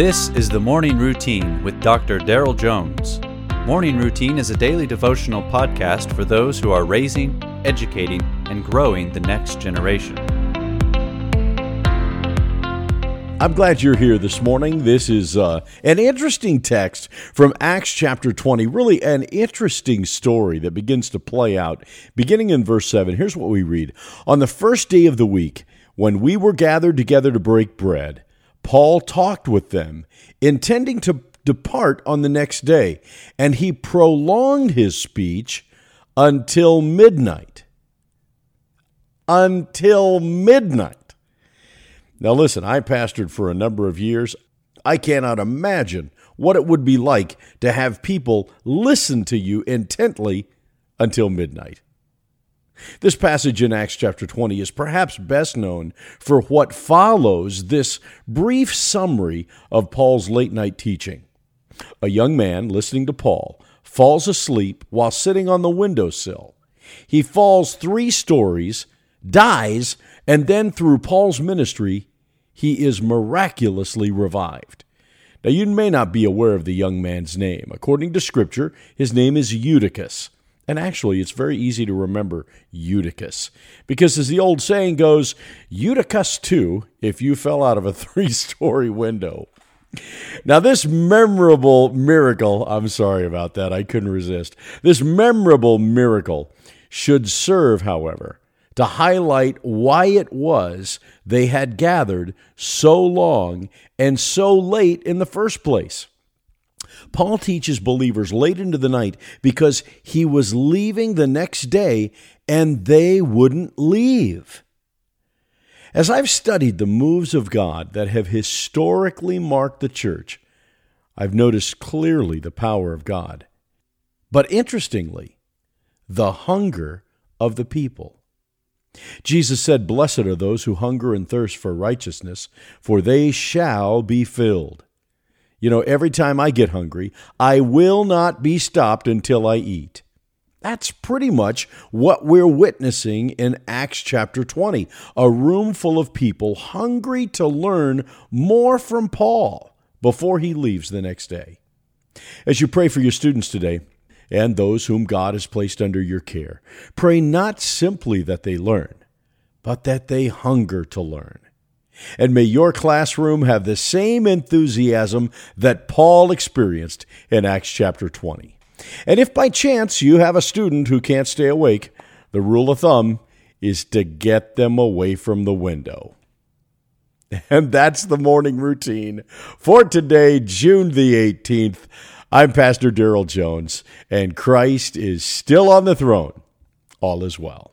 This is the Morning Routine with Dr. Daryl Jones. Morning Routine is a daily devotional podcast for those who are raising, educating, and growing the next generation. I'm glad you're here this morning. This is uh, an interesting text from Acts chapter 20, really an interesting story that begins to play out. Beginning in verse 7, here's what we read On the first day of the week, when we were gathered together to break bread, Paul talked with them, intending to depart on the next day, and he prolonged his speech until midnight. Until midnight. Now, listen, I pastored for a number of years. I cannot imagine what it would be like to have people listen to you intently until midnight. This passage in Acts chapter 20 is perhaps best known for what follows this brief summary of Paul's late night teaching. A young man listening to Paul falls asleep while sitting on the windowsill. He falls three stories, dies, and then through Paul's ministry, he is miraculously revived. Now, you may not be aware of the young man's name. According to Scripture, his name is Eutychus. And actually, it's very easy to remember Eutychus. Because as the old saying goes, Eutychus too, if you fell out of a three story window. Now, this memorable miracle, I'm sorry about that, I couldn't resist. This memorable miracle should serve, however, to highlight why it was they had gathered so long and so late in the first place. Paul teaches believers late into the night because he was leaving the next day and they wouldn't leave. As I've studied the moves of God that have historically marked the church, I've noticed clearly the power of God. But interestingly, the hunger of the people. Jesus said, Blessed are those who hunger and thirst for righteousness, for they shall be filled. You know, every time I get hungry, I will not be stopped until I eat. That's pretty much what we're witnessing in Acts chapter 20 a room full of people hungry to learn more from Paul before he leaves the next day. As you pray for your students today, and those whom God has placed under your care. Pray not simply that they learn, but that they hunger to learn. And may your classroom have the same enthusiasm that Paul experienced in Acts chapter 20. And if by chance you have a student who can't stay awake, the rule of thumb is to get them away from the window. And that's the morning routine for today, June the 18th. I'm Pastor Daryl Jones, and Christ is still on the throne. All is well.